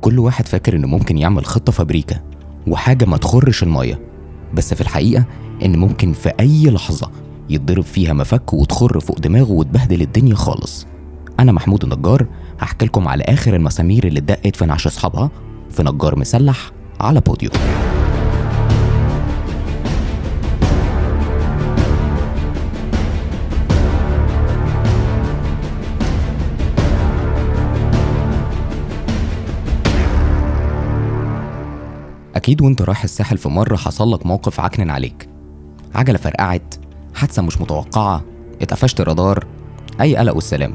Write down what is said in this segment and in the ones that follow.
كل واحد فاكر إنه ممكن يعمل خطة فابريكا وحاجة ما تخرش المية بس في الحقيقة إن ممكن في أي لحظة يتضرب فيها مفك وتخر فوق دماغه وتبهدل الدنيا خالص. أنا محمود النجار هحكي لكم على آخر المسامير اللي اتدقت في نعش أصحابها في نجار مسلح على بوديو أكيد وأنت رايح الساحل في مرة حصل لك موقف عكنن عليك. عجلة فرقعت حادثة مش متوقعة اتقفشت رادار أي قلق والسلام.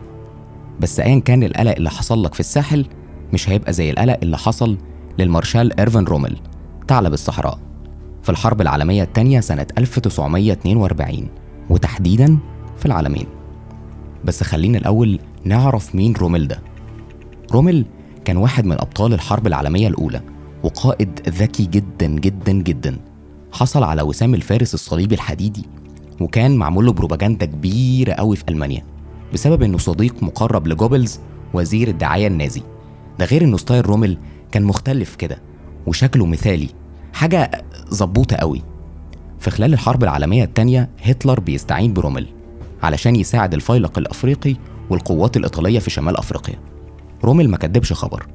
بس أيا كان القلق اللي حصل لك في الساحل مش هيبقى زي القلق اللي حصل للمارشال إيرفن رومل ثعلب الصحراء في الحرب العالمية الثانية سنة 1942 وتحديدا في العالمين. بس خلينا الأول نعرف مين رومل ده. رومل كان واحد من أبطال الحرب العالمية الأولى. وقائد ذكي جدا جدا جدا. حصل على وسام الفارس الصليبي الحديدي وكان معمول له بروباجندا كبيرة قوي في ألمانيا بسبب إنه صديق مقرب لجوبلز وزير الدعاية النازي. ده غير إنه style رومل كان مختلف كده وشكله مثالي حاجة مظبوطة قوي في خلال الحرب العالمية التانية هتلر بيستعين برومل علشان يساعد الفيلق الأفريقي والقوات الإيطالية في شمال أفريقيا. رومل ما كدبش خبر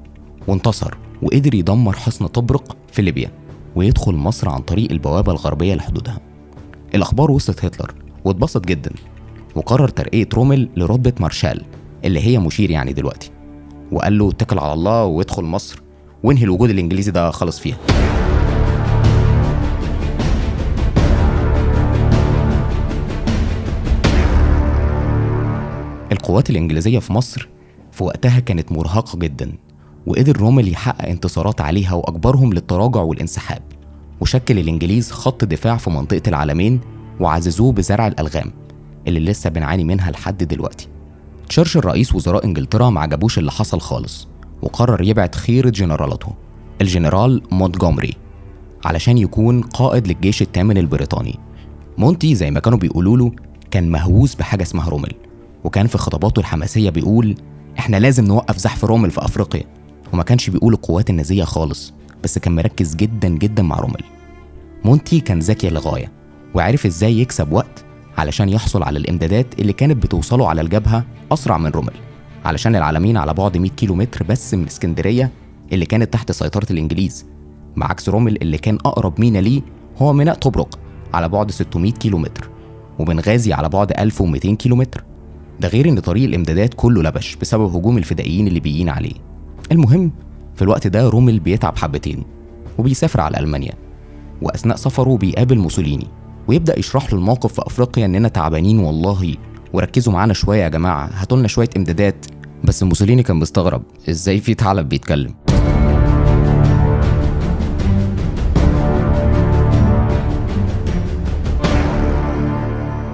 وانتصر. وقدر يدمر حصن طبرق في ليبيا ويدخل مصر عن طريق البوابة الغربية لحدودها. الأخبار وصلت هتلر واتبسط جدا وقرر ترقية رومل لرتبة مارشال اللي هي مشير يعني دلوقتي. وقال له اتكل على الله وادخل مصر وانهي الوجود الإنجليزي ده خلص فيها. القوات الإنجليزية في مصر في وقتها كانت مرهقة جدا. وقدر رومل يحقق انتصارات عليها وأجبرهم للتراجع والانسحاب وشكل الإنجليز خط دفاع في منطقة العالمين وعززوه بزرع الألغام اللي لسه بنعاني منها لحد دلوقتي. تشرشل رئيس وزراء إنجلترا ما عجبوش اللي حصل خالص وقرر يبعت خيرة جنرالاته الجنرال مونتجومري علشان يكون قائد للجيش الثامن البريطاني. مونتي زي ما كانوا بيقولوا له كان مهووس بحاجة اسمها رومل وكان في خطاباته الحماسية بيقول إحنا لازم نوقف زحف رومل في أفريقيا. وما كانش بيقول القوات النازية خالص بس كان مركز جدا جدا مع رومل. مونتي كان ذكي للغاية وعرف إزاي يكسب وقت علشان يحصل على الإمدادات اللي كانت بتوصله على الجبهة أسرع من رومل علشان العالمين على بعد 100 كيلو متر بس من اسكندرية اللي كانت تحت سيطرة الإنجليز بعكس رومل اللي كان أقرب مينا ليه هو ميناء طبرق على بعد 600 كيلو متر وبنغازي على بعد 1200 كيلو متر ده غير إن طريق الإمدادات كله لبش بسبب هجوم الفدائيين الليبيين عليه. المهم في الوقت ده رومل بيتعب حبتين وبيسافر على ألمانيا وأثناء سفره بيقابل موسوليني ويبدأ يشرح له الموقف في أفريقيا إننا تعبانين والله. وركزوا معانا شوية يا جماعة هاتوا لنا شوية إمدادات. بس موسوليني كان مستغرب إزاي في ثعلب بيتكلم؟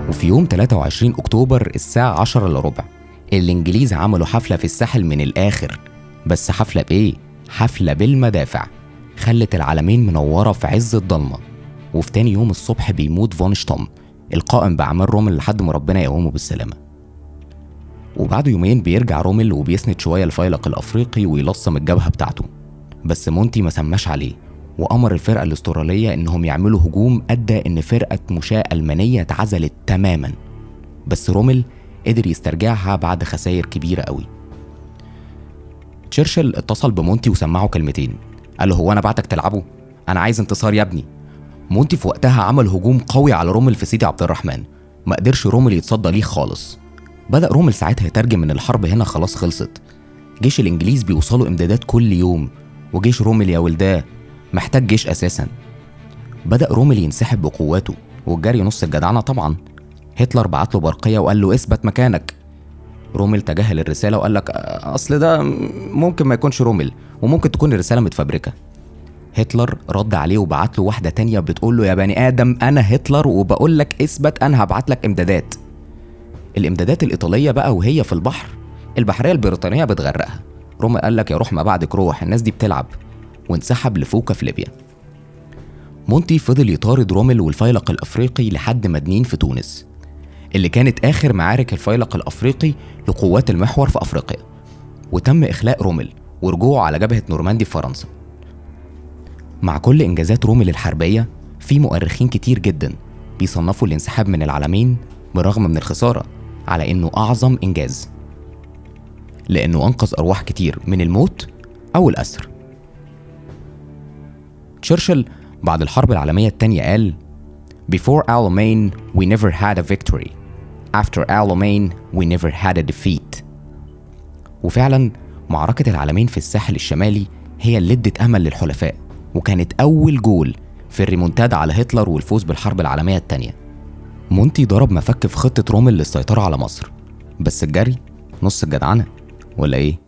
وفي يوم 23 أكتوبر الساعة 10 إلا ربع الإنجليز عملوا حفلة في الساحل من الآخر. بس حفلة بإيه؟ حفلة بالمدافع. خلت العالمين منورة في عز الضلمة. وفي تاني يوم الصبح بيموت فون شتوم القائم بأعمال رومل لحد ما ربنا يقومه بالسلامة. وبعد يومين بيرجع رومل وبيسند شوية الفيلق الأفريقي ويلصم الجبهة بتاعته. بس مونتي ما سماش عليه وأمر الفرقة الأسترالية إنهم يعملوا هجوم أدى إن فرقة مشاة ألمانية اتعزلت تماما. بس رومل قدر يسترجعها بعد خسائر كبيرة قوي. تشرشل اتصل بمونتي وسمعه كلمتين. قال له هو أنا بعتك تلعبه؟ أنا عايز انتصار يا ابني. مونتي في وقتها عمل هجوم قوي على رومل في سيدي عبد الرحمن. ما قدرش رومل يتصدى ليه خالص. بدأ رومل ساعتها يترجم إن الحرب هنا خلاص خلصت. جيش الإنجليز بيوصلوا إمدادات كل يوم وجيش رومل يا ولداه محتاج جيش أساسا. بدأ رومل ينسحب بقواته والجري نص الجدعنة طبعا. هتلر بعت له برقية وقال له اثبت مكانك. رومل تجاهل الرسالة وقال لك أصل ده ممكن ما يكونش رومل وممكن تكون الرسالة متفبركة. هتلر رد عليه وبعت له واحدة تانية بتقول له يا بني آدم أنا هتلر وبقول لك إثبت أنا هبعت لك إمدادات. الإمدادات الإيطالية بقى وهي في البحر البحرية البريطانية بتغرقها. رومل قال لك يا روح ما بعدك روح الناس دي بتلعب. وانسحب لفوكا في ليبيا. مونتي فضل يطارد رومل والفيلق الأفريقي لحد مدنين في تونس. اللي كانت آخر معارك الفيلق الأفريقي لقوات المحور في أفريقيا وتم إخلاء رومل ورجوعه على جبهة نورماندي في فرنسا. مع كل إنجازات رومل الحربية في مؤرخين كتير جدا بيصنفوا الانسحاب من العالمين بالرغم من الخسارة على إنه أعظم إنجاز. لأنه أنقذ أرواح كتير من الموت أو الأسر. تشرشل بعد الحرب العالمية الثانية قال Before Alamein we never had a victory. After Alamein we never had a defeat. وفعلا معركة العالمين في الساحل الشمالي هي اللي ادت أمل للحلفاء وكانت أول جول في الريمونتادا على هتلر والفوز بالحرب العالمية الثانية مونتي ضرب مفك في خطة رومل للسيطرة على مصر. بس الجري نص الجدعنة ولا إيه؟